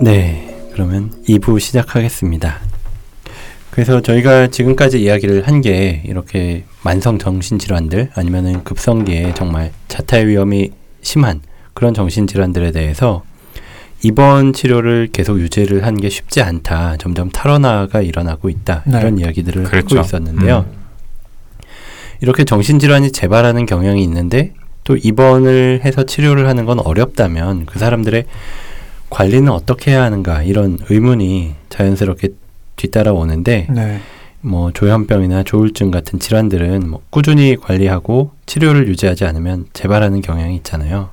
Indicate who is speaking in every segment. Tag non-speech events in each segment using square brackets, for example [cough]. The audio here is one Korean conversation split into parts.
Speaker 1: 네, 그러면 2부 시작하겠습니다. 그래서 저희가 지금까지 이야기를 한 게 이렇게 만성 정신질환들 아니면은 급성기에 정말 자타의 위험이 심한 그런 정신질환들에 대해서 입원 치료를 계속 유지를 한 게 쉽지 않다. 점점 탈원화가 일어나고 있다.
Speaker 2: 네.
Speaker 1: 이런 이야기들을
Speaker 3: 그렇죠.
Speaker 1: 하고 있었는데요.
Speaker 3: 음.
Speaker 1: 이렇게 정신질환이 재발하는 경향이 있는데 또 입원을 해서 치료를 하는 건 어렵다면 그 사람들의 관리는 어떻게 해야 하는가 이런 의문이 자연스럽게 뒤따라오는데
Speaker 2: 네.
Speaker 1: 뭐 조현병이나 조울증 같은 질환들은 뭐 꾸준히 관리하고 치료를 유지하지 않으면 재발하는 경향이 있잖아요.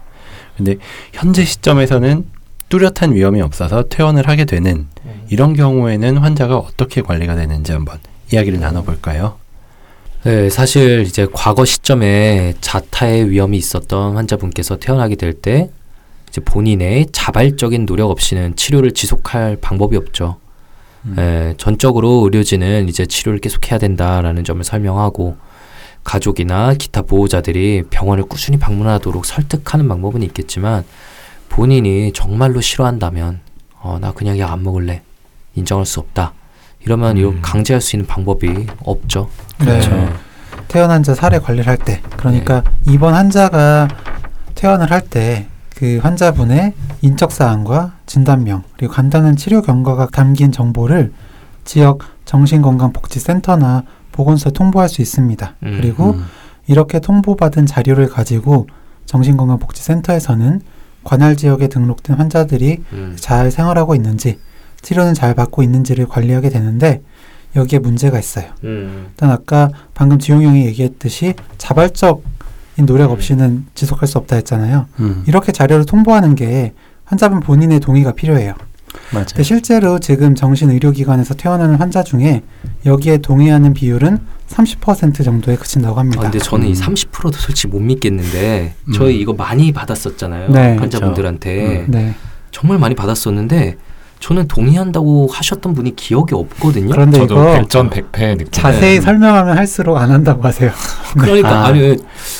Speaker 1: 근데 현재 시점에서는 뚜렷한 위험이 없어서 퇴원을 하게 되는 이런 경우에는 환자가 어떻게 관리가 되는지 한번 이야기를 나눠볼까요?
Speaker 4: 네, 사실 이제 과거 시점에 자타의 위험이 있었던 환자분께서 태어나게 될 때 이제 본인의 자발적인 노력 없이는 치료를 지속할 방법이 없죠.
Speaker 1: 음.
Speaker 4: 예, 전적으로 의료진은 이제 치료를 계속해야 된다라는 점을 설명하고 가족이나 기타 보호자들이 병원을 꾸준히 방문하도록 설득하는 방법은 있겠지만 본인이 정말로 싫어한다면 어, 나 그냥 약 안 먹을래 인정할 수 없다 이러면 이렇게
Speaker 3: 음.
Speaker 4: 강제할 수 있는 방법이 없죠.
Speaker 2: 네.
Speaker 1: 그렇죠.
Speaker 2: 퇴원 환자 사례 관리를 할 때, 그러니까 입원 환자가 퇴원을 할 때 그 환자분의 인적 사항과 진단명 그리고 간단한 치료 경과가 담긴 정보를 지역 정신건강복지센터나 보건소에 통보할 수 있습니다.
Speaker 4: 음,
Speaker 2: 그리고
Speaker 1: 음.
Speaker 2: 이렇게 통보받은 자료를 가지고 정신건강복지센터에서는 관할 지역에 등록된 환자들이
Speaker 4: 음.
Speaker 2: 잘 생활하고 있는지, 치료는 잘 받고 있는지를 관리하게 되는데 여기에 문제가 있어요.
Speaker 4: 음.
Speaker 2: 일단 아까 방금 지용 형이 얘기했듯이 자발적인 노력 없이는 지속할 수 없다 했잖아요.
Speaker 1: 음.
Speaker 2: 이렇게 자료를 통보하는 게 환자분 본인의 동의가 필요해요.
Speaker 1: 맞아요.
Speaker 2: 근데 실제로 지금 정신의료기관에서 퇴원하는 환자 중에 여기에 동의하는 비율은 30% 정도에 그친다고 합니다.
Speaker 4: 아, 근데 저는 이
Speaker 1: 음.
Speaker 4: 30%도 솔직히 못 믿겠는데
Speaker 1: 음.
Speaker 4: 저희 이거 많이 받았었잖아요
Speaker 2: 네.
Speaker 4: 환자분들한테
Speaker 1: 그쵸.
Speaker 2: 네.
Speaker 4: 정말 많이 받았었는데 저는 동의한다고 하셨던 분이 기억이 없거든요.
Speaker 2: 그런데
Speaker 3: 저도
Speaker 2: 이거
Speaker 3: 백전백패 느낌.
Speaker 2: 자세히
Speaker 4: 네.
Speaker 2: 설명하면 할수록 안 한다고 하세요.
Speaker 4: 그러니까
Speaker 1: 아.
Speaker 4: 아니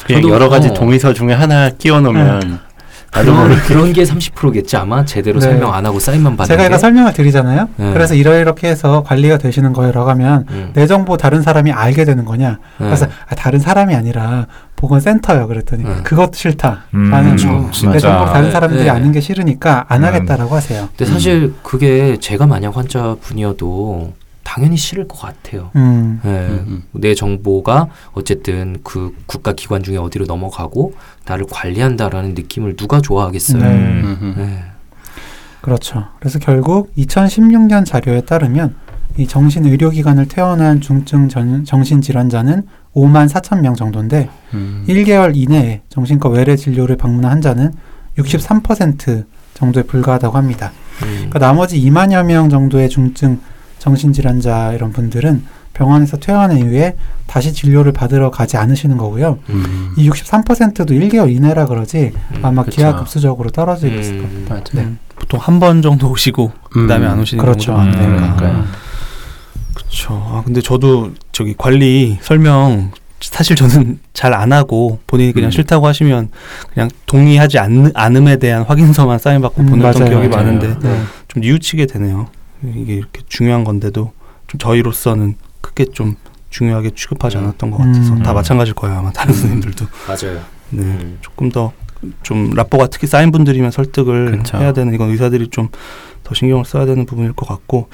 Speaker 1: 그냥
Speaker 4: 저도-
Speaker 1: 여러 가지
Speaker 4: 어.
Speaker 1: 동의서 중에 하나 끼워 놓으면 나도
Speaker 4: 그런,
Speaker 1: 모르게
Speaker 4: 그런 게 30%겠지 아마 제대로
Speaker 2: 네.
Speaker 4: 설명 안 하고 사인만 받는
Speaker 2: 제가
Speaker 4: 게.
Speaker 2: 이거 설명을 드리잖아요.
Speaker 4: 네.
Speaker 2: 그래서 이러이렇게 해서 관리가 되시는 거예요라고 하면
Speaker 4: 음.
Speaker 2: 내 정보 다른 사람이 알게 되는 거냐?
Speaker 4: 네.
Speaker 2: 그래서 아, 다른 사람이 아니라 보건센터요. 그랬더니
Speaker 4: 네.
Speaker 2: 그것도 싫다.
Speaker 3: 음,
Speaker 2: 나는
Speaker 3: 진짜.
Speaker 2: 내 정보 다른 사람들이
Speaker 4: 네.
Speaker 2: 아는 게 싫으니까 안
Speaker 3: 음.
Speaker 2: 하겠다라고 하세요.
Speaker 4: 근데 사실 그게 제가 만약 환자분이어도 당연히 싫을 것 같아요.
Speaker 2: 음.
Speaker 4: 네.
Speaker 1: 음,
Speaker 4: 내 정보가 어쨌든 그 국가 기관 중에 어디로 넘어가고 나를 관리한다라는 느낌을 누가 좋아하겠어요.
Speaker 2: 네.
Speaker 4: 네.
Speaker 2: 그렇죠. 그래서 결국 2016년 자료에 따르면 이 정신 의료기관을 퇴원한 중증 전- 정신질환자는 5만 4천 명 정도인데
Speaker 1: 음.
Speaker 2: 1개월 이내에 정신과 외래 진료를 방문한 환자는 63% 정도에 불과하다고 합니다.
Speaker 4: 음.
Speaker 2: 그러니까 나머지 2만여 명 정도의 중증 정신질환자 이런 분들은 병원에서 퇴원한 이후에 다시 진료를 받으러 가지 않으시는 거고요.
Speaker 1: 음.
Speaker 2: 이 63%도 1개월 이내라 그러지
Speaker 4: 음,
Speaker 2: 아마
Speaker 1: 그쵸.
Speaker 2: 기하급수적으로 떨어지고 있을
Speaker 4: 음.
Speaker 2: 겁니다.
Speaker 1: 맞아요.
Speaker 2: 네.
Speaker 5: 보통 한 번 정도 오시고 그다음에
Speaker 1: 음.
Speaker 5: 안 오시는
Speaker 2: 그렇죠.
Speaker 5: 경우도
Speaker 2: 네.
Speaker 5: 많으니까. 그렇죠. 아, 근데 저도 저기 관리 설명 사실 저는 잘 안 하고 본인이 그냥
Speaker 1: 음.
Speaker 5: 싫다고 하시면 그냥 동의하지 않, 않음에 대한 확인서만 사인받고
Speaker 2: 음,
Speaker 5: 보냈던
Speaker 2: 맞아요,
Speaker 5: 기억이
Speaker 2: 맞아요.
Speaker 5: 많은데
Speaker 2: 네.
Speaker 5: 좀 뉘우치게 되네요. 이게 이렇게 중요한 건데도 좀 저희로서는 크게 좀 중요하게 취급하지
Speaker 4: 음.
Speaker 5: 않았던 것 같아서
Speaker 2: 음.
Speaker 5: 다 마찬가지일 거예요 아마 다른 선생님들도
Speaker 4: 맞아요.
Speaker 5: 네
Speaker 4: 음.
Speaker 5: 조금 더 좀 라포가 특히 쌓인 분들이면 설득을
Speaker 1: 그쵸.
Speaker 5: 해야 되는 이건 의사들이 좀 더 신경을 써야 되는 부분일 것 같고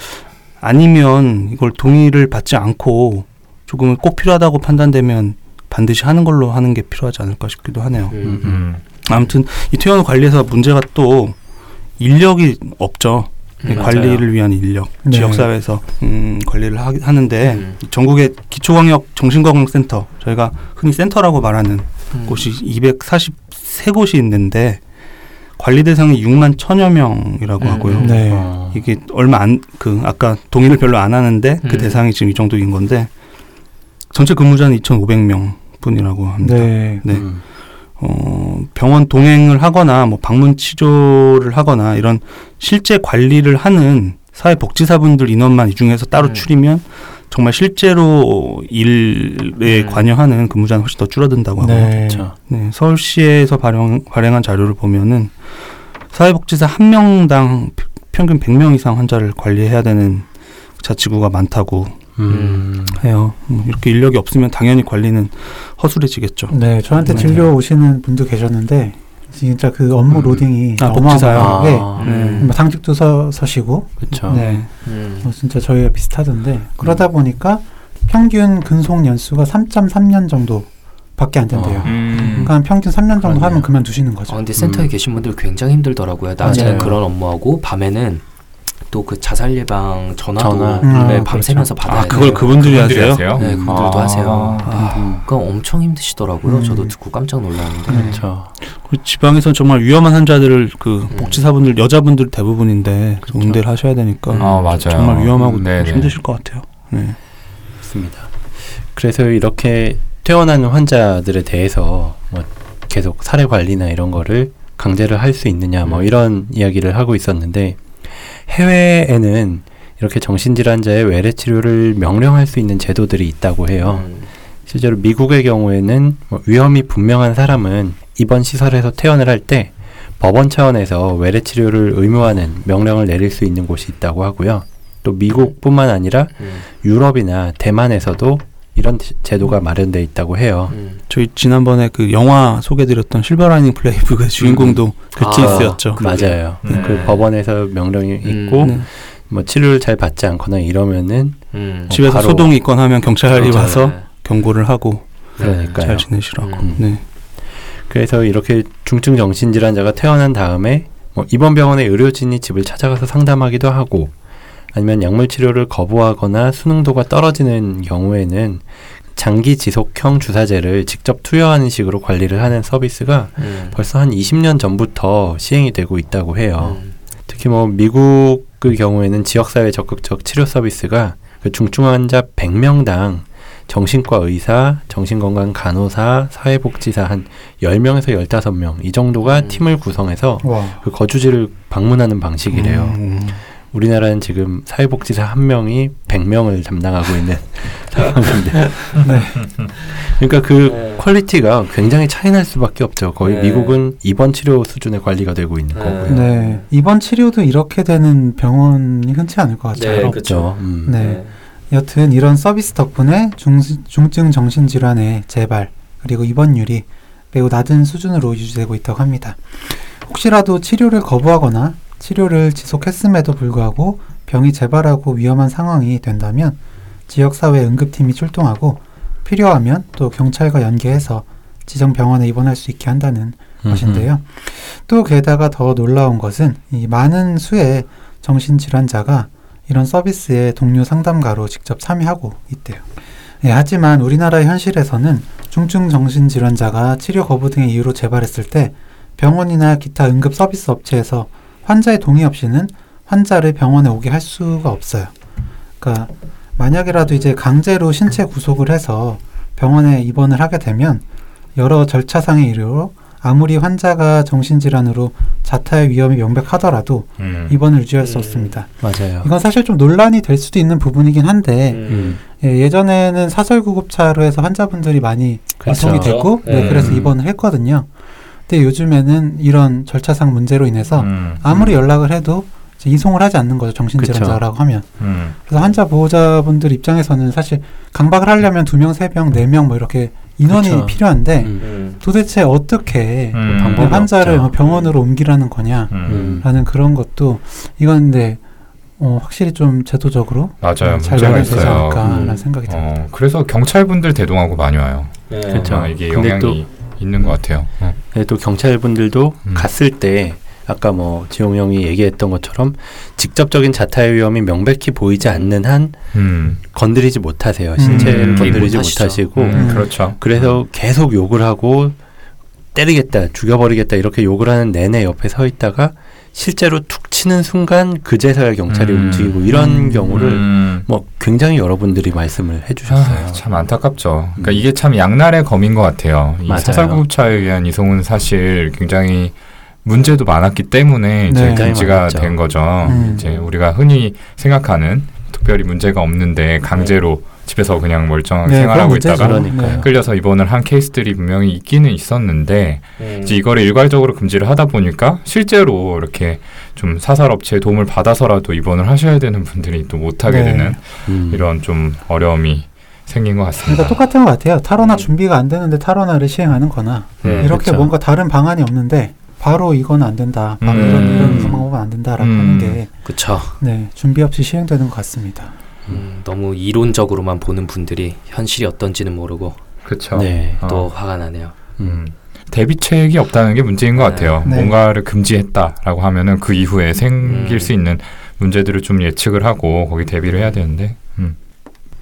Speaker 5: 아니면 이걸 동의를 받지 않고 조금은 꼭 필요하다고 판단되면 반드시 하는 걸로 하는 게 필요하지 않을까 싶기도 하네요.
Speaker 4: 음.
Speaker 3: 음.
Speaker 5: 아무튼 이 퇴원 관리에서 문제가 또 인력이 없죠. 이
Speaker 4: 음,
Speaker 5: 관리를 위한 인력,
Speaker 2: 네.
Speaker 5: 지역사회에서 음, 관리를 하, 하는데
Speaker 4: 음.
Speaker 5: 전국의 기초광역 정신건강센터 저희가 흔히 센터라고 말하는
Speaker 4: 음.
Speaker 5: 곳이 243곳이 있는데 관리 대상이 6만 천여 명이라고
Speaker 4: 음.
Speaker 5: 하고요.
Speaker 2: 네.
Speaker 1: 어.
Speaker 5: 이게 얼마 안 그 아까 동의를 별로 안 하는데 그
Speaker 4: 음.
Speaker 5: 대상이 지금 이 정도인 건데 전체 근무자는 2,500명 분이라고 합니다.
Speaker 2: 네.
Speaker 5: 네.
Speaker 1: 음.
Speaker 5: 어, 병원 동행을 하거나 뭐 방문 치료를 하거나 이런 실제 관리를 하는 사회복지사분들 인원만 이 중에서 따로
Speaker 4: 음.
Speaker 5: 추리면 정말 실제로 일에
Speaker 4: 음.
Speaker 5: 관여하는 근무자는 훨씬 더 줄어든다고 하고
Speaker 2: 네.
Speaker 1: 그렇죠.
Speaker 5: 네, 서울시에서 발행, 발행한 자료를 보면은 사회복지사 한 명당 피- 평균 100명 이상 환자를 관리해야 되는 자치구가 많다고
Speaker 1: 음.
Speaker 5: 해요. 뭐 이렇게 인력이 없으면 당연히 관리는 허술해지겠죠.
Speaker 2: 네, 저한테
Speaker 5: 네.
Speaker 2: 진료 오시는 분도 계셨는데 진짜 그 업무
Speaker 5: 음.
Speaker 2: 로딩이
Speaker 5: 아?
Speaker 2: 어마어마하게
Speaker 1: 아,
Speaker 5: 네.
Speaker 2: 뭐 당직도 서, 서시고
Speaker 1: 그렇죠.
Speaker 2: 네,
Speaker 4: 음.
Speaker 2: 어, 진짜 저희가 비슷하던데 그러다 보니까 평균 근속 연수가 3.3년 정도 밖에 안 된대요.
Speaker 1: 어.
Speaker 3: 음.
Speaker 2: 그러니까 평균 3년 정도
Speaker 1: 그러네요.
Speaker 2: 하면 그만두시는 거죠.
Speaker 4: 아, 근데 센터에
Speaker 1: 음.
Speaker 4: 계신 분들 굉장히 힘들더라고요. 낮에는. 그런 업무하고 밤에는 또 그 자살 예방 전화도
Speaker 1: 전화.
Speaker 2: 음,
Speaker 4: 네, 밤새면서 받아야
Speaker 5: 아,
Speaker 4: 돼요.
Speaker 5: 그걸 그분들이 하세요?
Speaker 3: 하세요?
Speaker 4: 네, 그분들도
Speaker 3: 아.
Speaker 4: 하세요.
Speaker 5: 아,
Speaker 4: 그러니까 엄청 힘드시더라고요.
Speaker 2: 음.
Speaker 4: 저도 듣고 깜짝 놀랐는데.
Speaker 2: 네.
Speaker 1: 그렇죠.
Speaker 5: 그 지방에서는 정말 위험한 환자들을 그
Speaker 4: 음.
Speaker 5: 복지사분들 여자분들 대부분인데 그
Speaker 1: 그렇죠.
Speaker 5: 응대를 하셔야 되니까
Speaker 3: 아 맞아요.
Speaker 5: 정말 위험하고
Speaker 3: 네네.
Speaker 5: 힘드실 것 같아요. 네.
Speaker 1: 맞습니다. 그래서 이렇게 퇴원하는 환자들에 대해서 뭐 계속 사례 관리나 이런 거를 강제를 할 수 있느냐 뭐
Speaker 4: 음.
Speaker 1: 이런 이야기를 하고 있었는데 해외에는 이렇게 정신질환자의 외래 치료를 명령할 수 있는 제도들이 있다고 해요.
Speaker 4: 음.
Speaker 1: 실제로 미국의 경우에는 뭐 위험이 분명한 사람은 입원 시설에서 퇴원을 할 때 법원 차원에서 외래 치료를 의무화하는 명령을 내릴 수 있는 곳이 있다고 하고요. 또 미국뿐만 아니라
Speaker 4: 음.
Speaker 1: 유럽이나 대만에서도 이런 지- 제도가 마련돼 있다고 해요.
Speaker 4: 음.
Speaker 5: 저희 지난번에 그 영화 소개드렸던 실버라이닝 플레이북의 주인공도 그
Speaker 4: 아.
Speaker 1: 맞아요.
Speaker 3: 네.
Speaker 1: 그 법원에서 명령이
Speaker 4: 음.
Speaker 1: 있고
Speaker 5: 네.
Speaker 1: 뭐 치료를 잘 받지 않거나 이러면은
Speaker 4: 음.
Speaker 5: 집에서 소동이 있건 하면 경찰이
Speaker 1: 그렇죠.
Speaker 5: 와서
Speaker 4: 네.
Speaker 5: 경고를 하고
Speaker 1: 그러니까요.
Speaker 5: 잘 지내시라고.
Speaker 4: 음.
Speaker 5: 네.
Speaker 1: 그래서 이렇게 중증 정신질환자가 퇴원한 다음에 뭐 입원 병원의 의료진이 집을 찾아가서 상담하기도 하고 아니면 약물 치료를 거부하거나 수능도가 떨어지는 경우에는 장기 지속형 주사제를 직접 투여하는 식으로 관리를 하는 서비스가
Speaker 4: 음.
Speaker 1: 벌써 한 20년 전부터 시행이 되고 있다고 해요.
Speaker 4: 음.
Speaker 1: 특히 뭐 미국의 경우에는 지역사회 적극적 치료 서비스가 그 중증 환자 100명당 정신과 의사, 정신건강 간호사, 사회복지사 한 10명에서 15명 이 정도가
Speaker 4: 음.
Speaker 1: 팀을 구성해서
Speaker 2: 와.
Speaker 1: 그 거주지를 방문하는 방식이래요.
Speaker 5: 음.
Speaker 1: 우리나라는 지금 사회복지사 한 명이 100명을 담당하고 있는 [laughs] 상황인데.
Speaker 2: 네.
Speaker 1: 그러니까 그
Speaker 4: 네.
Speaker 1: quality가 굉장히 차이 날 수밖에 없죠. 거의
Speaker 4: 네.
Speaker 1: 미국은 입원 치료 수준의 관리가 되고 있는
Speaker 4: 네.
Speaker 1: 거고요.
Speaker 2: 네. 이번 치료도 이렇게 되는 병원이 흔치 않을 것 같아요.
Speaker 4: 네,
Speaker 1: 없죠. 음.
Speaker 2: 네. 여튼 이런 서비스 덕분에 중, 중증 정신질환의 재발 그리고 입원율이 매우 낮은 수준으로 유지되고 있다고 합니다. 혹시라도 치료를 거부하거나 치료를 지속했음에도 불구하고 병이 재발하고 위험한 상황이 된다면 지역사회 응급팀이 출동하고 필요하면 또 경찰과 연계해서 지정 병원에 입원할 수 있게 한다는 것인데요. 또 게다가 더 놀라운 것은 이 많은 수의 정신질환자가 이런 서비스에 동료 상담가로 직접 참여하고 있대요. 예, 하지만 우리나라의 현실에서는 중증 정신질환자가 치료 거부 등의 이유로 재발했을 때 병원이나 기타 응급 서비스 업체에서 환자의 동의 없이는 환자를 병원에 오게 할 수가 없어요. 그러니까 만약이라도 이제 강제로 신체 구속을 해서 병원에 입원을 하게 되면 여러 절차상의 이유로 아무리 환자가 정신질환으로 자타의 위험이 명백하더라도
Speaker 3: 음.
Speaker 2: 입원을 유지할 수
Speaker 4: 음.
Speaker 2: 없습니다.
Speaker 1: 맞아요.
Speaker 2: 이건 사실 좀 논란이 될 수도 있는 부분이긴 한데
Speaker 1: 음.
Speaker 2: 예, 예전에는 사설구급차로 해서 환자분들이 많이
Speaker 1: 그렇죠.
Speaker 2: 이송이 됐고 네,
Speaker 4: 네.
Speaker 2: 그래서
Speaker 1: 음.
Speaker 2: 입원을 했거든요. 근데 요즘에는 이런 절차상 문제로 인해서
Speaker 3: 음.
Speaker 2: 아무리 연락을 해도 이제 이송을 하지 않는 거죠 정신질환자라고 하면
Speaker 3: 음.
Speaker 2: 그래서 환자 보호자분들 입장에서는 사실 강박을 하려면 두 명, 세 명, 네 명 뭐 이렇게 인원이
Speaker 1: 그쵸.
Speaker 2: 필요한데
Speaker 1: 음.
Speaker 4: 음.
Speaker 2: 도대체 어떻게
Speaker 3: 음.
Speaker 1: 방법이
Speaker 2: 환자를
Speaker 1: 없죠.
Speaker 2: 뭐 병원으로 옮기라는 거냐
Speaker 3: 음.
Speaker 2: 라는 그런 것도 이건 근데 어, 확실히 좀 제도적으로
Speaker 3: 맞아요.
Speaker 2: 잘
Speaker 3: 문제가 있어요.
Speaker 2: 않을까라는
Speaker 1: 음.
Speaker 2: 생각이 듭니다.
Speaker 3: 어, 그래서 경찰분들 대동하고 많이 와요.
Speaker 4: 네.
Speaker 3: 아, 이게 영향이 있는 것 같아요. 어.
Speaker 1: 네, 또 경찰분들도
Speaker 3: 음.
Speaker 1: 갔을 때 아까 뭐 지용 형이 얘기했던 것처럼 직접적인 자타의 위험이 명백히 보이지 않는 한
Speaker 3: 음.
Speaker 1: 건드리지 못하세요. 신체를
Speaker 3: 음.
Speaker 1: 건드리지. 못하시고
Speaker 3: 음,
Speaker 2: 음.
Speaker 3: 그렇죠.
Speaker 1: 그래서 계속 욕을 하고 때리겠다, 죽여버리겠다 이렇게 욕을 하는 내내 옆에 서 있다가 실제로 툭 치는 순간 그제서야 경찰이
Speaker 3: 음.
Speaker 1: 움직이고 이런
Speaker 2: 음.
Speaker 1: 경우를
Speaker 3: 음.
Speaker 1: 뭐 굉장히 여러분들이 말씀을 해주셨어요.
Speaker 3: 아, 참 안타깝죠. 그러니까
Speaker 1: 음.
Speaker 3: 이게 참 양날의 검인 것 같아요. 이
Speaker 1: 맞아요.
Speaker 3: 사설구급차에 의한 이송은 사실 굉장히 문제도 많았기 때문에 이제
Speaker 2: 네.
Speaker 3: 금지가. 된 거죠.
Speaker 2: 음.
Speaker 3: 이제 우리가 흔히 생각하는 특별히 문제가 없는데 강제로 집에서 그냥 멀쩡하게
Speaker 2: 네,
Speaker 3: 생활하고. 있다가
Speaker 1: 그러니까요.
Speaker 3: 끌려서 입원을 한 케이스들이 분명히 있기는 있었는데 이제 이거를 일괄적으로 금지를 하다 보니까 실제로 이렇게 좀 사설 업체의 도움을 받아서라도 입원을 하셔야 되는 분들이 또 못하게
Speaker 2: 네.
Speaker 3: 되는
Speaker 1: 음.
Speaker 3: 이런 좀 어려움이 생긴 것 같습니다.
Speaker 2: 그러니까 똑같은 것 같아요. 탈원화 준비가 안 되는데 탈원화를 시행하는 거나
Speaker 3: 네,
Speaker 2: 이렇게
Speaker 1: 그렇죠.
Speaker 2: 뭔가 다른 방안이 없는데 바로 이건 안 된다. 바로
Speaker 3: 음.
Speaker 2: 이런 이런 방법은 안 된다라고
Speaker 3: 음.
Speaker 2: 하는 게
Speaker 4: 그쵸.
Speaker 2: 네, 준비 없이 시행되는 것 같습니다.
Speaker 4: 음, 너무 이론적으로만 보는 분들이 현실이 어떤지는 모르고
Speaker 3: 그렇죠.
Speaker 1: 네.
Speaker 3: 어.
Speaker 4: 또 화가 나네요.
Speaker 3: 음. 대비책이 없다는 게 문제인 것
Speaker 4: 네.
Speaker 3: 같아요.
Speaker 2: 네.
Speaker 3: 뭔가를 금지했다라고 하면은 그 이후에 생길
Speaker 4: 음.
Speaker 3: 수 있는 문제들을 좀 예측을 하고 거기 대비를 해야 되는데. 음.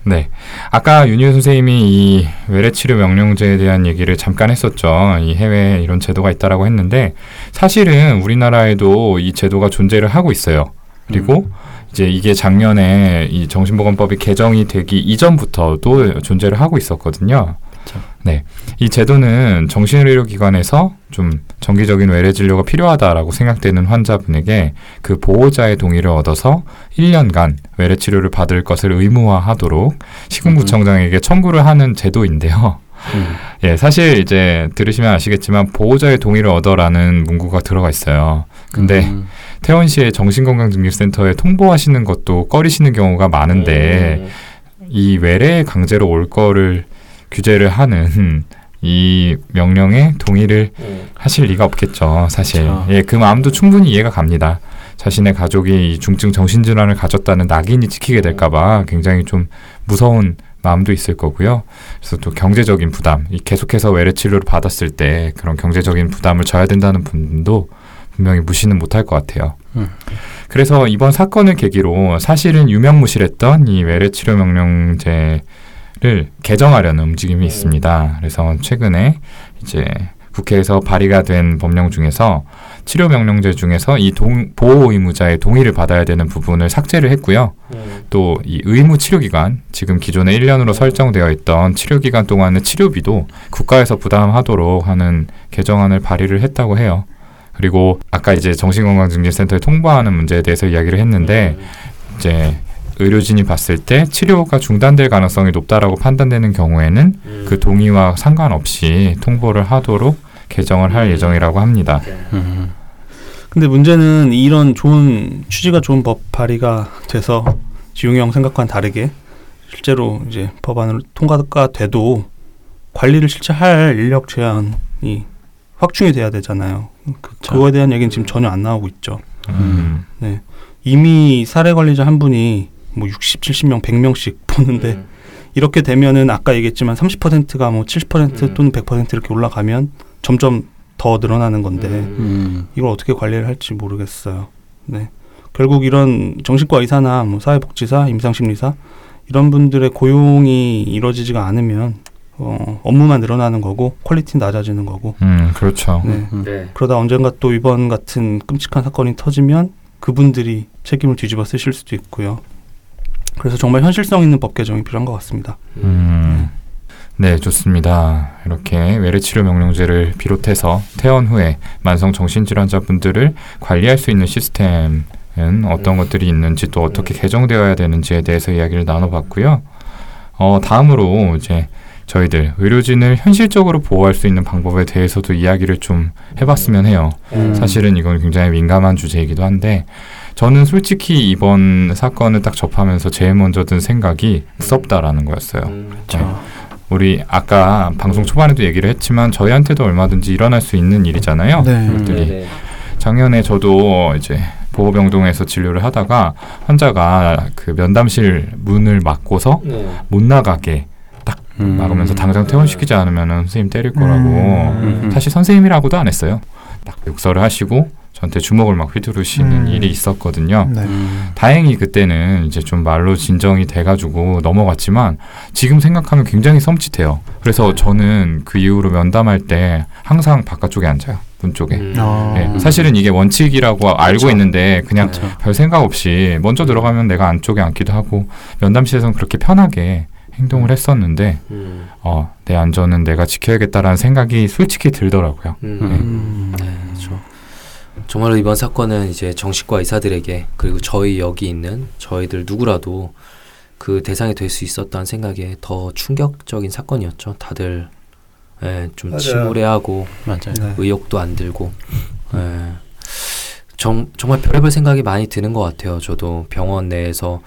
Speaker 3: 네. 아까 윤희우 선생님이 이 외래치료 명령제에 대한 얘기를 잠깐 했었죠. 이 해외에 이런 제도가 있다라고 했는데 사실은 우리나라에도 이 제도가 존재를 하고 있어요. 그리고 이제 이게 작년에 이 정신보건법이 개정이 되기 이전부터도 존재를 하고 있었거든요.
Speaker 1: 그쵸.
Speaker 3: 네. 이 제도는 정신의료기관에서 좀 정기적인 외래 진료가 필요하다라고 생각되는 환자분에게 그 보호자의 동의를 얻어서 1년간 외래 치료를 받을 것을 의무화하도록 시군구청장에게 청구를 하는 제도인데요.
Speaker 1: 음.
Speaker 3: 예, 사실 이제 들으시면 아시겠지만 보호자의 동의를 얻어라는 문구가 들어가 있어요. 근데
Speaker 1: 음.
Speaker 3: 태원시의 정신건강증진센터에 통보하시는 것도 꺼리시는 경우가 많은데 이 외래에 강제로 올 거를 규제를 하는 [laughs] 이 명령에 동의를 하실 리가 없겠죠, 사실.
Speaker 1: 그렇죠.
Speaker 3: 예, 그 마음도 충분히 이해가 갑니다. 자신의 가족이 이 중증 정신질환을 가졌다는 낙인이 찍히게 될까봐 굉장히 좀 무서운 마음도 있을 거고요. 그래서 또 경제적인 부담, 이 계속해서 외래 치료를 받았을 때 그런 경제적인 부담을 져야 된다는 분도 분명히 무시는 못할 것 같아요.
Speaker 1: 음.
Speaker 3: 그래서 이번 사건을 계기로 사실은 유명무실했던 이 외래 치료 명령제를 개정하려는 움직임이 있습니다. 그래서 최근에 이제 국회에서 발의가 된 법령 중에서 치료 명령제 중에서 이 동, 보호 의무자의 동의를 받아야 되는 부분을 삭제를 했고요. 또이 의무 치료 기간 지금 기존에 1년으로 설정되어 있던 치료 기간 동안의 치료비도 국가에서 부담하도록 하는 개정안을 발의를 했다고 해요. 그리고 아까 이제 정신건강증진센터에 통보하는 문제에 대해서 이야기를 했는데 이제 의료진이 봤을 때 치료가 중단될 가능성이 높다라고 판단되는 경우에는 그 동의와 상관없이 통보를 하도록 개정을 할 예정이라고 합니다.
Speaker 1: 음.
Speaker 5: 근데 문제는 이런 좋은 취지가 좋은 법 발의가 돼서 지용이 형 생각과는 다르게 실제로 이제 법안으로 통과가 돼도 관리를 실제 할 인력 제한이 확충이 돼야 되잖아요.
Speaker 1: 그쵸.
Speaker 5: 그거에 대한 얘기는 지금 전혀 안 나오고 있죠.
Speaker 3: 음.
Speaker 5: 이미 사례 관리자 한 분이 뭐 60, 70명, 100명씩 보는데 이렇게 되면은 아까 얘기했지만 30%가 뭐 70%
Speaker 4: 음.
Speaker 5: 또는 100% 이렇게 올라가면 점점 더 늘어나는 건데
Speaker 1: 음.
Speaker 5: 이걸 어떻게 관리를 할지 모르겠어요. 네. 결국 이런 정신과 의사나 뭐 사회복지사, 임상심리사 이런 분들의 고용이 이루어지지가 않으면 어, 업무만 늘어나는 거고 quality 낮아지는 거고
Speaker 3: 음, 그렇죠.
Speaker 5: 네.
Speaker 1: 음.
Speaker 4: 네.
Speaker 5: 그러다 언젠가 또 이번 같은 끔찍한 사건이 터지면 그분들이 책임을 뒤집어 쓰실 수도 있고요. 그래서 정말 현실성 있는 법 개정이 필요한 것 같습니다.
Speaker 3: 음. 네, 좋습니다. 이렇게 외래치료 명령제를 비롯해서 퇴원 후에 만성 정신질환자분들을 관리할 수 있는 시스템은 어떤 것들이 있는지 또 어떻게 개정되어야 되는지에 대해서 이야기를 나눠봤고요. 어, 다음으로 이제 저희들 의료진을 현실적으로 보호할 수 있는 방법에 대해서도 이야기를 좀 해봤으면 해요.
Speaker 1: 음.
Speaker 3: 사실은 이건 굉장히 민감한 주제이기도 한데 저는 솔직히 이번 사건을 딱 접하면서 제일 먼저 든 생각이 무섭다라는 거였어요.
Speaker 1: 그렇죠.
Speaker 3: 우리 아까 방송 초반에도 얘기를 했지만 저희한테도 얼마든지 일어날 수 있는 일이잖아요.
Speaker 2: 네.
Speaker 3: 것들이 작년에 저도 이제 보호병동에서 진료를 하다가 환자가 그 면담실 문을 막고서 못 나가게
Speaker 1: 음.
Speaker 3: 막으면서 당장 퇴원시키지 않으면 선생님 때릴 거라고
Speaker 1: 음.
Speaker 3: 사실 선생님이라고도 안 했어요. 딱 욕설을 하시고 저한테 주먹을 막 휘두르시는
Speaker 2: 음.
Speaker 3: 일이 있었거든요.
Speaker 2: 네.
Speaker 1: 음.
Speaker 3: 다행히 그때는 이제 좀 말로 진정이 돼가지고 넘어갔지만 지금 생각하면 굉장히 썸칫해요. 그래서 저는 그 이후로 면담할 때 항상 바깥쪽에 앉아요. 문 쪽에.
Speaker 4: 음.
Speaker 2: 어.
Speaker 3: 예, 사실은 이게 원칙이라고 알고
Speaker 4: 그렇죠.
Speaker 3: 있는데 그냥
Speaker 1: 그렇죠.
Speaker 3: 별 생각 없이 먼저 들어가면 내가 안쪽에 앉기도 하고 면담실에서는 그렇게 편하게 행동을 했었는데
Speaker 4: 음.
Speaker 3: 어, 내 안전은 내가 지켜야겠다라는 생각이 솔직히 들더라고요.
Speaker 4: 음.
Speaker 1: 음.
Speaker 4: 네, 그렇죠. 정말로 이번 사건은 이제 정신과 의사들에게 그리고 저희 여기 있는 저희들 누구라도 그 대상이 될 수 있었다는 생각에 더 충격적인 사건이었죠. 다들 예, 좀. 침울해하고
Speaker 1: 맞아요.
Speaker 5: 네.
Speaker 4: 의욕도 안 들고 예. 정, 정말 별의별 생각이 많이 드는 것 같아요. 저도 병원 내에서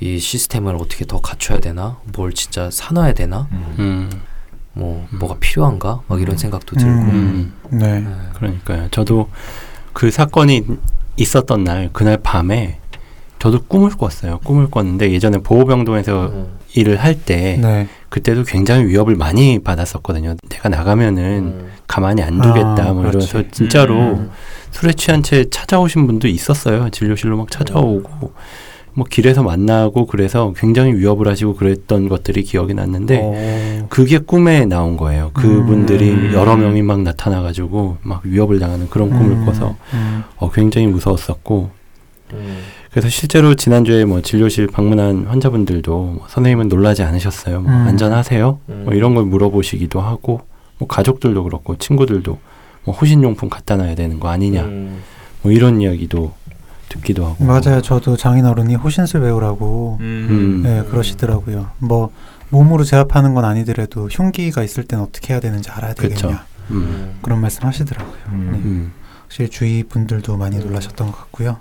Speaker 4: 이 시스템을 어떻게 더 갖춰야 되나, 뭘 진짜 사놔야 되나,
Speaker 3: 음.
Speaker 1: 음,
Speaker 4: 뭐
Speaker 1: 음.
Speaker 4: 뭐가 필요한가, 막 이런
Speaker 3: 음.
Speaker 4: 생각도 들고.
Speaker 1: 음,
Speaker 2: 네.
Speaker 4: 예.
Speaker 1: 그러니까요. 저도 그 사건이 있었던 날 그날 밤에 저도 꿈을 꿨어요. 꿈을 꿨는데 예전에 보호병동에서
Speaker 4: 음.
Speaker 1: 일을 할때
Speaker 2: 네.
Speaker 1: 그때도 굉장히 위협을 많이 받았었거든요. 내가 나가면은
Speaker 4: 음.
Speaker 1: 가만히 안 두겠다
Speaker 2: 아,
Speaker 1: 뭐
Speaker 2: 그렇지.
Speaker 1: 이러면서 진짜로
Speaker 4: 음.
Speaker 1: 술에 취한 채 찾아오신 분도 있었어요. 진료실로 막 찾아오고 뭐 길에서 만나고 그래서 굉장히 위협을 하시고 그랬던 것들이 기억이 났는데
Speaker 5: 어,
Speaker 1: 그게 꿈에 나온 거예요. 그분들이
Speaker 3: 음.
Speaker 1: 여러 명이 막 나타나 가지고 막 위협을 당하는 그런 꿈을
Speaker 2: 음,
Speaker 1: 꿔서
Speaker 2: 음.
Speaker 1: 어, 굉장히 무서웠었고
Speaker 4: 음.
Speaker 1: 그래서 실제로 지난주에 뭐 진료실 방문한 환자분들도 뭐 선생님은 놀라지 않으셨어요. 뭐
Speaker 2: 음.
Speaker 1: 안전하세요?
Speaker 4: 음.
Speaker 1: 뭐 이런 걸 물어보시기도 하고 뭐 가족들도 그렇고 친구들도 뭐 호신용품 갖다 놔야 되는 거 아니냐
Speaker 4: 음.
Speaker 1: 뭐 이런 이야기도 듣기도 하고
Speaker 2: 맞아요. 저도 장인어른이 호신술 배우라고
Speaker 1: 음.
Speaker 2: 네, 그러시더라고요. 뭐 몸으로 제압하는 건 아니더라도 흉기가 있을 땐 어떻게 해야 되는지 알아야. 되겠냐
Speaker 1: 음.
Speaker 2: 그런 말씀 하시더라고요.
Speaker 3: 음.
Speaker 1: 음.
Speaker 2: 확실히 주위 분들도 많이 놀라셨던 것 같고요.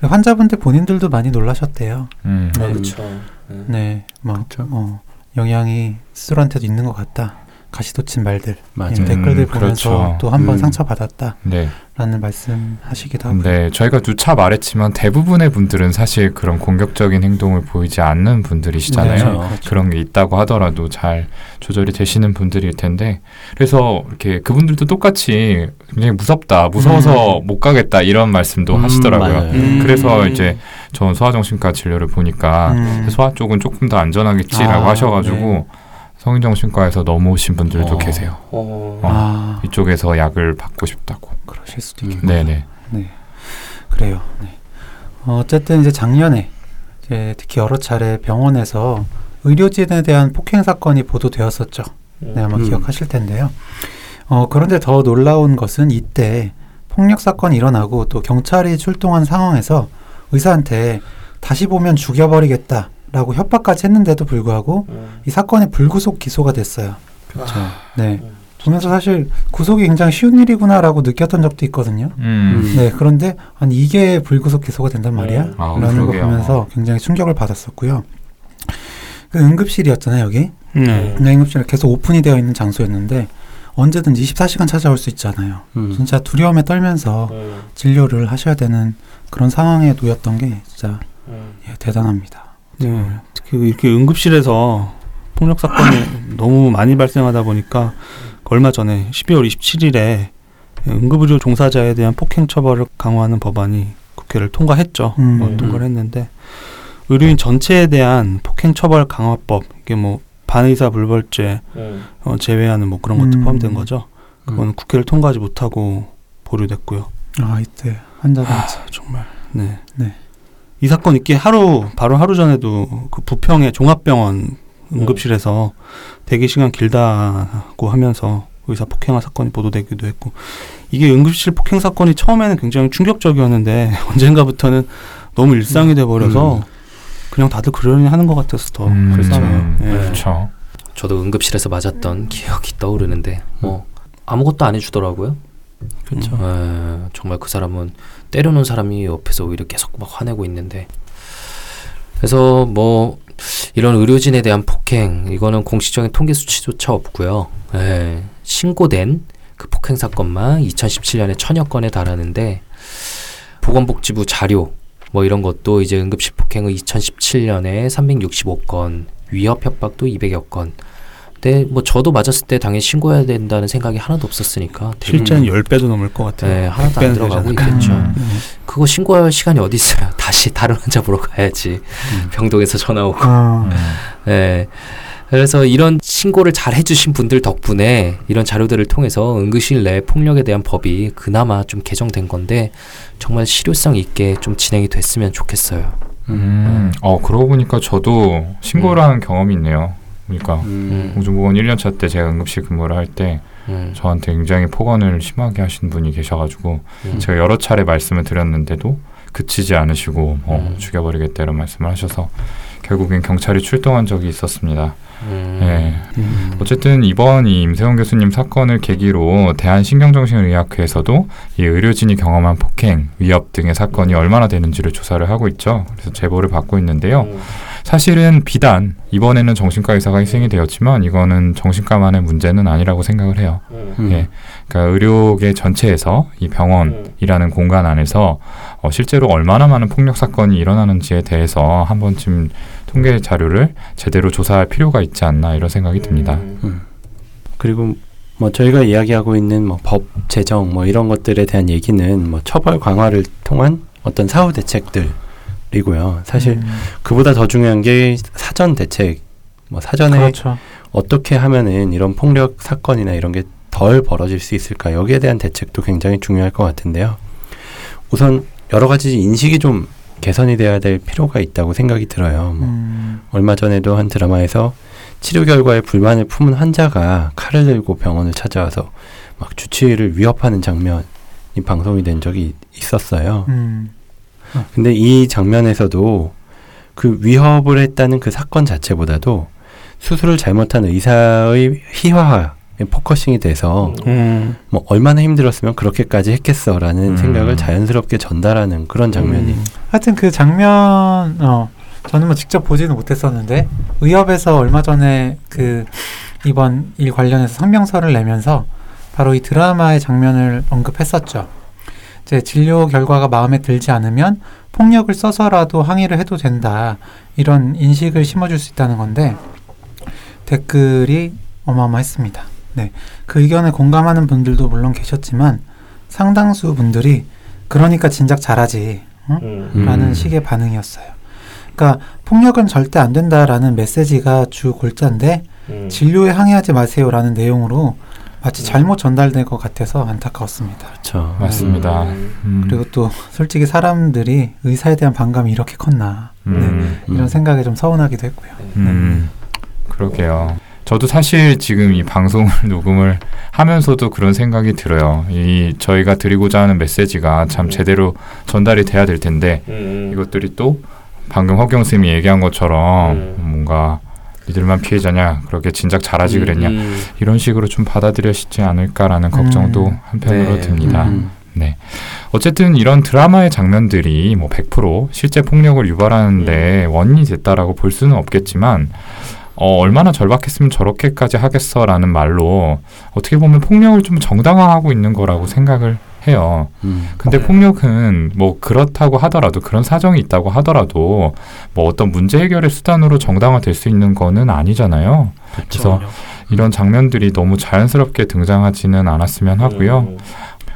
Speaker 2: 환자분들 본인들도 많이 놀라셨대요.
Speaker 3: 음.
Speaker 4: 아,
Speaker 2: 네.
Speaker 4: 그렇죠. 음.
Speaker 2: 네, 막. 어, 영향이 스스로한테도 있는 것 같다. 가시돋친 말들,
Speaker 1: 맞아요.
Speaker 2: 예, 댓글들
Speaker 3: 음,
Speaker 2: 보면서
Speaker 3: 그렇죠.
Speaker 2: 또 한번
Speaker 1: 음.
Speaker 2: 상처받았다라는
Speaker 3: 네.
Speaker 2: 말씀하시기도 하고.
Speaker 3: 네, 저희가 누차 말했지만 대부분의 분들은 사실 그런 공격적인 행동을 보이지 않는 분들이시잖아요.
Speaker 1: 네.
Speaker 2: 그렇죠.
Speaker 3: 그런 게 있다고 하더라도 잘 조절이 되시는 분들일 텐데 그래서 이렇게 그분들도 똑같이 굉장히 무섭다 무서워서 못 가겠다 이런 말씀도
Speaker 1: 음,
Speaker 3: 하시더라고요.
Speaker 5: 음.
Speaker 3: 그래서 이제 전 소아정신과 진료를 보니까
Speaker 2: 음.
Speaker 3: 소아 쪽은 조금 더 안전하겠지라고
Speaker 2: 아,
Speaker 3: 하셔가지고
Speaker 2: 네.
Speaker 3: 성인정신과에서 넘어오신 분들도
Speaker 1: 어.
Speaker 3: 계세요
Speaker 4: 어.
Speaker 2: 아,
Speaker 3: 이쪽에서 약을 받고 싶다고
Speaker 2: 그러실 수도
Speaker 1: 음.
Speaker 2: 있겠네요.
Speaker 3: 네네
Speaker 2: 네, 그래요. 네. 어, 어쨌든 이제 작년에 이제 특히 여러 차례 병원에서 의료진에 대한 폭행 사건이 보도되었었죠. 네, 아마
Speaker 1: 음.
Speaker 2: 기억하실 텐데요. 어, 그런데 더 놀라운 것은 이때 폭력 사건이 일어나고 또 경찰이 출동한 상황에서 의사한테 다시 보면 죽여버리겠다 라고 협박까지 했는데도 불구하고
Speaker 4: 음.
Speaker 2: 이 사건이 불구속 기소가 됐어요.
Speaker 1: 그렇죠.
Speaker 2: 네.
Speaker 4: 음.
Speaker 2: 보면서 사실 구속이 굉장히 쉬운 일이구나라고 느꼈던 적도 있거든요.
Speaker 3: 음.
Speaker 2: 네, 그런데 아니 이게 불구속 기소가 된단 말이야?
Speaker 4: 음.
Speaker 3: 아,
Speaker 2: 라는 거
Speaker 3: 그러게요.
Speaker 2: 보면서 굉장히 충격을 받았었고요. 그 응급실이었잖아요, 여기.
Speaker 5: 네.
Speaker 2: 네, 응급실 계속 오픈이 되어 있는 장소였는데 언제든지 24시간 찾아올 수 있잖아요.
Speaker 1: 음.
Speaker 2: 진짜 두려움에 떨면서
Speaker 4: 음.
Speaker 2: 진료를 하셔야 되는 그런 상황에 놓였던 게 진짜
Speaker 4: 음.
Speaker 2: 예, 대단합니다.
Speaker 5: 네. 특히 이렇게 응급실에서 폭력 사건이 [laughs] 너무 많이 발생하다 보니까 얼마 전에 12월 27일에 응급의료 종사자에 대한 폭행 처벌을 강화하는 법안이 국회를 통과했죠.
Speaker 2: 음.
Speaker 5: 어, 통과를 했는데 의료인 전체에 대한 폭행 처벌 강화법 이게 뭐 반의사 불벌죄
Speaker 4: 음.
Speaker 5: 어, 제외하는 뭐 그런 것도
Speaker 2: 음.
Speaker 5: 포함된 거죠. 그거는 국회를 통과하지 못하고 보류됐고요.
Speaker 2: 아 이때 환자분
Speaker 5: 아, 정말 네.
Speaker 2: 네.
Speaker 5: 이 사건 있기 하루 바로 하루 전에도 그 부평의 종합병원 응급실에서 대기 시간 길다고 하면서 의사 폭행한 사건이 보도되기도 했고 이게 응급실 폭행 사건이 처음에는 굉장히 충격적이었는데 [laughs] 언젠가부터는 너무 일상이 돼 버려서
Speaker 1: 음.
Speaker 5: 그냥 다들 그러려니 하는 것 같아서 더
Speaker 3: 음,
Speaker 5: 불쌍해요. 예.
Speaker 3: 그렇죠
Speaker 4: 저도 응급실에서 맞았던 기억이 떠오르는데 뭐 아무것도 안 해주더라고요.
Speaker 1: 그렇죠.
Speaker 4: 에, 정말 그 사람은 때려놓은 사람이 옆에서 오히려 계속 막 화내고 있는데 그래서 뭐 이런 의료진에 대한 폭행 이거는 공식적인 통계 수치조차 없고요. 에, 신고된 그 폭행 사건만 2017년에 천여 건에 달하는데 보건복지부 자료 뭐 이런 것도 이제 응급실 폭행은 2017년에 365건 위협 협박도 200여 건. 근데 뭐 저도 맞았을 때 당연히 신고해야 된다는 생각이 하나도 없었으니까
Speaker 5: 실제는 10배도 넘을 것 같아요.
Speaker 4: 네, 하나도 안
Speaker 5: 100배는
Speaker 4: 들어가고. 있겠죠.
Speaker 3: 음.
Speaker 2: 네.
Speaker 4: 그거 신고할 시간이 어디 있어요? [laughs] 다시 다른 환자 보러 가야지. 병동에서 전화 오고.
Speaker 2: 아,
Speaker 3: 음. [laughs]
Speaker 4: 네. 그래서 이런 신고를 잘 해주신 분들 덕분에 이런 자료들을 통해서 응급실 내 폭력에 대한 법이 그나마 좀 개정된 건데 정말 실효성 있게 좀 진행이 됐으면 좋겠어요.
Speaker 3: 음. 어 그러고 보니까 저도 신고를 하는 경험이 있네요 그러니까
Speaker 1: 음.
Speaker 3: 공중보건 1년차 때 제가 응급실 근무를 할때
Speaker 4: 음,
Speaker 3: 저한테 굉장히 폭언을 심하게 하신 분이 계셔가지고
Speaker 4: 음.
Speaker 3: 제가 여러 차례 말씀을 드렸는데도 그치지 않으시고 뭐
Speaker 4: 음.
Speaker 3: 죽여버리겠다 이런 말씀을 하셔서 결국엔 경찰이 출동한 적이 있었습니다.
Speaker 4: 음.
Speaker 3: 예.
Speaker 1: 음.
Speaker 3: 어쨌든 이번 이 임세훈 교수님 사건을 계기로 대한신경정신의학회에서도 이 의료진이 경험한 폭행, 위협 등의 사건이 얼마나 되는지를 조사를 하고 있죠. 그래서 제보를 받고 있는데요.
Speaker 4: 음.
Speaker 3: 사실은 비단 이번에는 정신과 의사가 희생이 되었지만 이거는 정신과만의 문제는 아니라고 생각을 해요.
Speaker 4: 음.
Speaker 1: 음.
Speaker 3: 예. 그러니까 의료계 전체에서 이 병원이라는 공간 안에서 어, 실제로 얼마나 많은 폭력 사건이 일어나는지에 대해서 한 번쯤 통계 자료를 제대로 조사할 필요가 있지 않나 이런 생각이 듭니다.
Speaker 1: 음. 그리고 뭐 저희가 이야기하고 있는 뭐 법 제정 뭐 이런 것들에 대한 얘기는 뭐 처벌 강화를 통한 어떤 사후 대책들 이고요. 사실
Speaker 2: 음,
Speaker 1: 그보다 더 중요한 게 사전 대책. 뭐 사전에
Speaker 2: 그렇죠.
Speaker 1: 어떻게 하면은 이런 폭력 사건이나 이런 게 덜 벌어질 수 있을까 여기에 대한 대책도 굉장히 중요할 것 같은데요. 우선 여러 가지 인식이 좀 개선이 돼야 될 필요가 있다고 생각이 들어요. 뭐
Speaker 2: 음,
Speaker 1: 얼마 전에도 한 드라마에서 치료 결과에 불만을 품은 환자가 칼을 들고 병원을 찾아와서 막 주치의를 위협하는 장면이 방송이 된 적이 있었어요.
Speaker 2: 음,
Speaker 1: 근데 이 장면에서도 그 위협을 했다는 그 사건 자체보다도 수술을 잘못한 의사의 희화화에 focusing이 돼서
Speaker 5: 음.
Speaker 1: 뭐 얼마나 힘들었으면 그렇게까지 했겠어라는
Speaker 3: 음.
Speaker 1: 생각을 자연스럽게 전달하는 그런 장면이
Speaker 5: 음.
Speaker 2: 하여튼 그 장면 어 저는 뭐 직접 보지는 못했었는데 의협에서 얼마 전에 그 이번 일 관련해서 성명서를 내면서 바로 이 드라마의 장면을 언급했었죠. 이제 진료 결과가 마음에 들지 않으면 폭력을 써서라도 항의를 해도 된다 이런 인식을 심어줄 수 있다는 건데 댓글이 어마어마했습니다. 네, 그 의견에 공감하는 분들도 물론 계셨지만 상당수 분들이 그러니까 진작 잘하지. 응?
Speaker 1: 음.
Speaker 2: 라는 식의 반응이었어요. 그러니까 폭력은 절대 안 된다라는 메시지가 주 골자인데
Speaker 4: 음.
Speaker 2: 진료에 항의하지 마세요라는 내용으로 마치 잘못 전달된 것 같아서 안타까웠습니다.
Speaker 1: 그렇죠.
Speaker 3: 맞습니다. 음.
Speaker 2: 그리고 또 솔직히 사람들이 의사에 대한 반감이 이렇게 컸나
Speaker 3: 음.
Speaker 1: 음.
Speaker 2: 이런 생각에 좀 서운하기도 했고요.
Speaker 3: 음, 그러게요. 저도 사실 지금 이 방송을 [laughs] 녹음을 하면서도 그런 생각이 들어요. 이 저희가 드리고자 하는 메시지가 참 제대로 전달이 돼야 될 텐데
Speaker 4: 음.
Speaker 3: 이것들이 또 방금 허경 쌤이 얘기한 것처럼
Speaker 4: 음.
Speaker 3: 뭔가 니들만 피해자냐 그렇게 진작 잘하지 그랬냐
Speaker 4: 음.
Speaker 3: 이런 식으로 좀 받아들여지지 않을까라는 걱정도
Speaker 2: 음.
Speaker 3: 한편으로
Speaker 4: 네.
Speaker 3: 듭니다.
Speaker 1: 음.
Speaker 3: 네. 어쨌든 이런 드라마의 장면들이 뭐 100% 실제 폭력을 유발하는데 원인이 됐다라고 볼 수는 없겠지만 어, 얼마나 절박했으면 저렇게까지 하겠어라는 말로 어떻게 보면 폭력을 좀 정당화하고 있는 거라고 생각을 해요.
Speaker 1: 음.
Speaker 3: 근데 폭력은 뭐 그렇다고 하더라도 그런 사정이 있다고 하더라도 뭐 어떤 문제 해결의 수단으로 정당화될 수 있는 거는 아니잖아요. 그래서 이런 장면들이 너무 자연스럽게 등장하지는 않았으면 하고요.
Speaker 4: 음.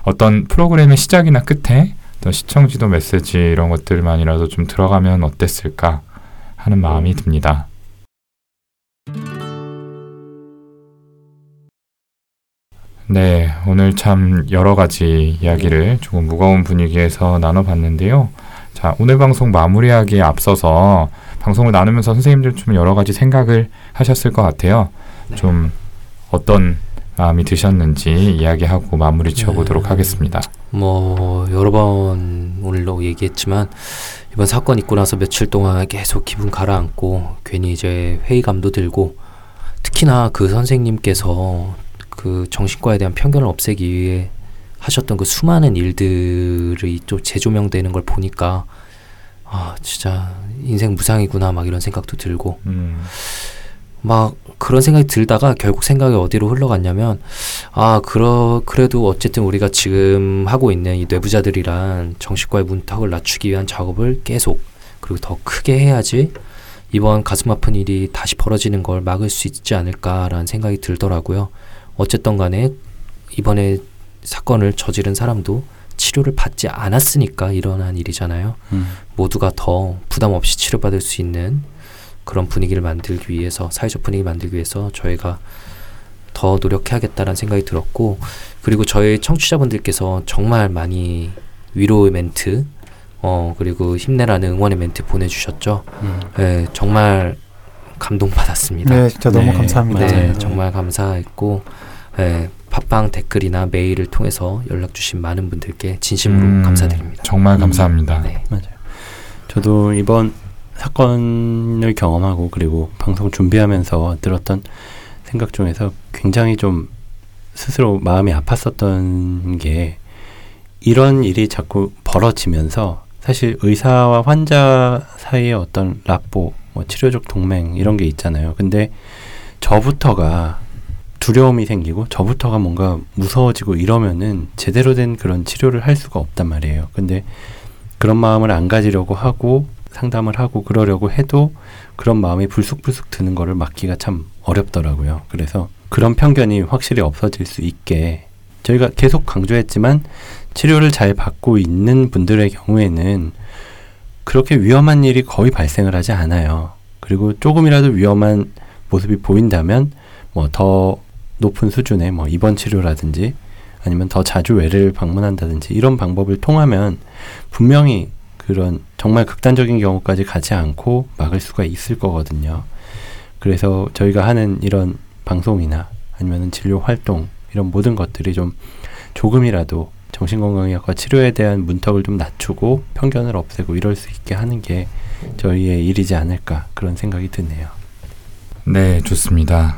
Speaker 3: 어떤 프로그램의 시작이나 끝에 어떤 시청 지도 메시지 이런 것들만이라도 좀 들어가면 어땠을까 하는 마음이 듭니다. 네, 오늘 참 여러 가지 이야기를 조금 무거운 분위기에서 나눠봤는데요. 자, 오늘 방송 마무리하기에 앞서서 방송을 나누면서 선생님들 좀 여러 가지 생각을 하셨을 것 같아요.
Speaker 4: 네.
Speaker 3: 좀 어떤 마음이 드셨는지 이야기하고 마무리 지어보도록
Speaker 4: 네.
Speaker 3: 하겠습니다.
Speaker 4: 뭐 여러 번 오늘도 얘기했지만 이번 사건 있고 나서 며칠 동안 계속 기분 가라앉고 괜히 이제 회의감도 들고 특히나 그 선생님께서 그 정신과에 대한 편견을 없애기 위해 하셨던 그 수많은 일들이 좀 재조명되는 걸 보니까 아 진짜 인생 무상이구나 막 이런 생각도 들고
Speaker 3: 음,
Speaker 4: 막 그런 생각이 들다가 결국 생각이 어디로 흘러갔냐면 아 그러 그래도 어쨌든 우리가 지금 하고 있는 이 뇌부자들이란 정신과의 문턱을 낮추기 위한 작업을 계속 그리고 더 크게 해야지 이번 가슴 아픈 일이 다시 벌어지는 걸 막을 수 있지 않을까라는 생각이 들더라고요. 어쨌든 간에 이번에 사건을 저지른 사람도 치료를 받지 않았으니까 일어난 일이잖아요.
Speaker 1: 음.
Speaker 4: 모두가 더 부담 없이 치료받을 수 있는 그런 분위기를 만들기 위해서 사회적 분위기 만들기 위해서 저희가 더 노력해야겠다는 생각이 들었고 그리고 저희 청취자분들께서 정말 많이 위로의 멘트 어 그리고 힘내라는 응원의 멘트 보내주셨죠.
Speaker 1: 음.
Speaker 4: 네, 정말 감동받았습니다.
Speaker 2: 네, 진짜 너무
Speaker 1: 네,
Speaker 2: 감사합니다.
Speaker 4: 네. 정말 감사했고 네, 팟빵 댓글이나 메일을 통해서 연락 주신 많은 분들께 진심으로
Speaker 3: 음,
Speaker 4: 감사드립니다.
Speaker 3: 정말
Speaker 1: 음,
Speaker 3: 감사합니다.
Speaker 4: 네.
Speaker 1: 맞아요. 저도 이번 사건을 경험하고 그리고 방송 준비하면서 들었던 생각 중에서 굉장히 좀 스스로 마음이 아팠었던 게 이런 일이 자꾸 벌어지면서 사실 의사와 환자 사이에 어떤 라보, 뭐 치료적 동맹 이런 게 있잖아요. 근데 저부터가 두려움이 생기고 저부터가 뭔가 무서워지고 이러면은 제대로 된 그런 치료를 할 수가 없단 말이에요. 근데 그런 마음을 안 가지려고 하고 상담을 하고 그러려고 해도 그런 마음이 불쑥불쑥 드는 거를 막기가 참 어렵더라고요. 그래서 그런 편견이 확실히 없어질 수 있게 저희가 계속 강조했지만 치료를 잘 받고 있는 분들의 경우에는 그렇게 위험한 일이 거의 발생을 하지 않아요. 그리고 조금이라도 위험한 모습이 보인다면 뭐 더 높은 수준의 뭐 입원 치료라든지 아니면 더 자주 외래를 방문한다든지 이런 방법을 통하면 분명히 그런 정말 극단적인 경우까지 가지 않고 막을 수가 있을 거거든요. 그래서 저희가 하는 이런 방송이나 아니면 진료 활동 이런 모든 것들이 좀 조금이라도 정신건강의학과 치료에 대한 문턱을 좀 낮추고 편견을 없애고 이럴 수 있게 하는 게 저희의 일이지 않을까 그런 생각이 드네요.
Speaker 3: 네, 좋습니다.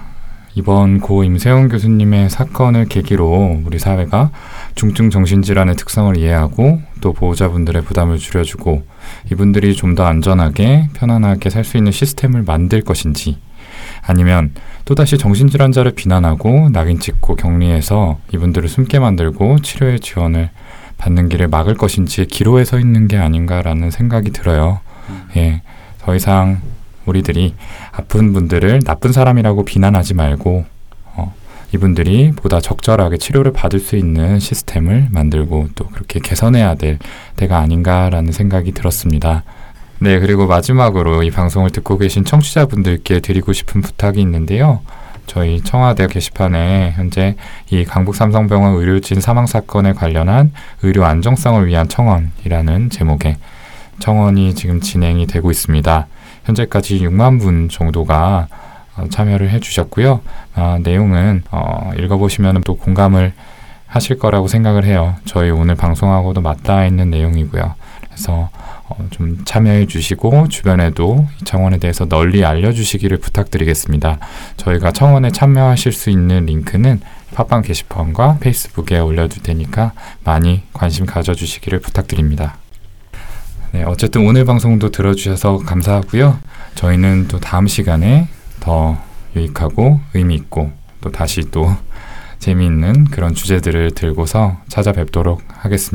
Speaker 3: 이번 고 임세훈 교수님의 사건을 계기로 우리 사회가 중증 정신질환의 특성을 이해하고 또 보호자분들의 부담을 줄여주고 이분들이 좀 더 안전하게 편안하게 살 수 있는 시스템을 만들 것인지 아니면 또다시 정신질환자를 비난하고 낙인 찍고 격리해서 이분들을 숨게 만들고 치료의 지원을 받는 길을 막을 것인지 기로에 서 있는 게 아닌가라는 생각이 들어요. 예, 더 이상 우리들이 아픈 분들을 나쁜 사람이라고 비난하지 말고 어, 이분들이 보다 적절하게 치료를 받을 수 있는 시스템을 만들고 또 그렇게 개선해야 될 때가 아닌가라는 생각이 들었습니다. 네, 그리고 마지막으로 이 방송을 듣고 계신 청취자분들께 드리고 싶은 부탁이 있는데요. 저희 청와대 게시판에 현재 이 강북 삼성병원 의료진 사망 사건에 관련한 의료 안정성을 위한 청원이라는 제목의 청원이 지금 진행이 되고 있습니다. 현재까지 6만 분 정도가 어, 참여를 해주셨고요. 아, 내용은 어, 읽어보시면 또 공감을 하실 거라고 생각을 해요. 저희 오늘 방송하고도 맞닿아 있는 내용이고요. 그래서 어, 좀 참여해 주시고 주변에도 이 청원에 대해서 널리 알려주시기를 부탁드리겠습니다. 저희가 청원에 참여하실 수 있는 링크는 팟빵 게시판과 페이스북에 올려둘 테니까 많이 관심 가져주시기를 부탁드립니다. 네, 어쨌든 오늘 방송도 들어주셔서 감사하고요. 저희는 또 다음 시간에 더 유익하고 의미 있고 또 다시 또 재미있는 그런 주제들을 들고서 찾아뵙도록 하겠습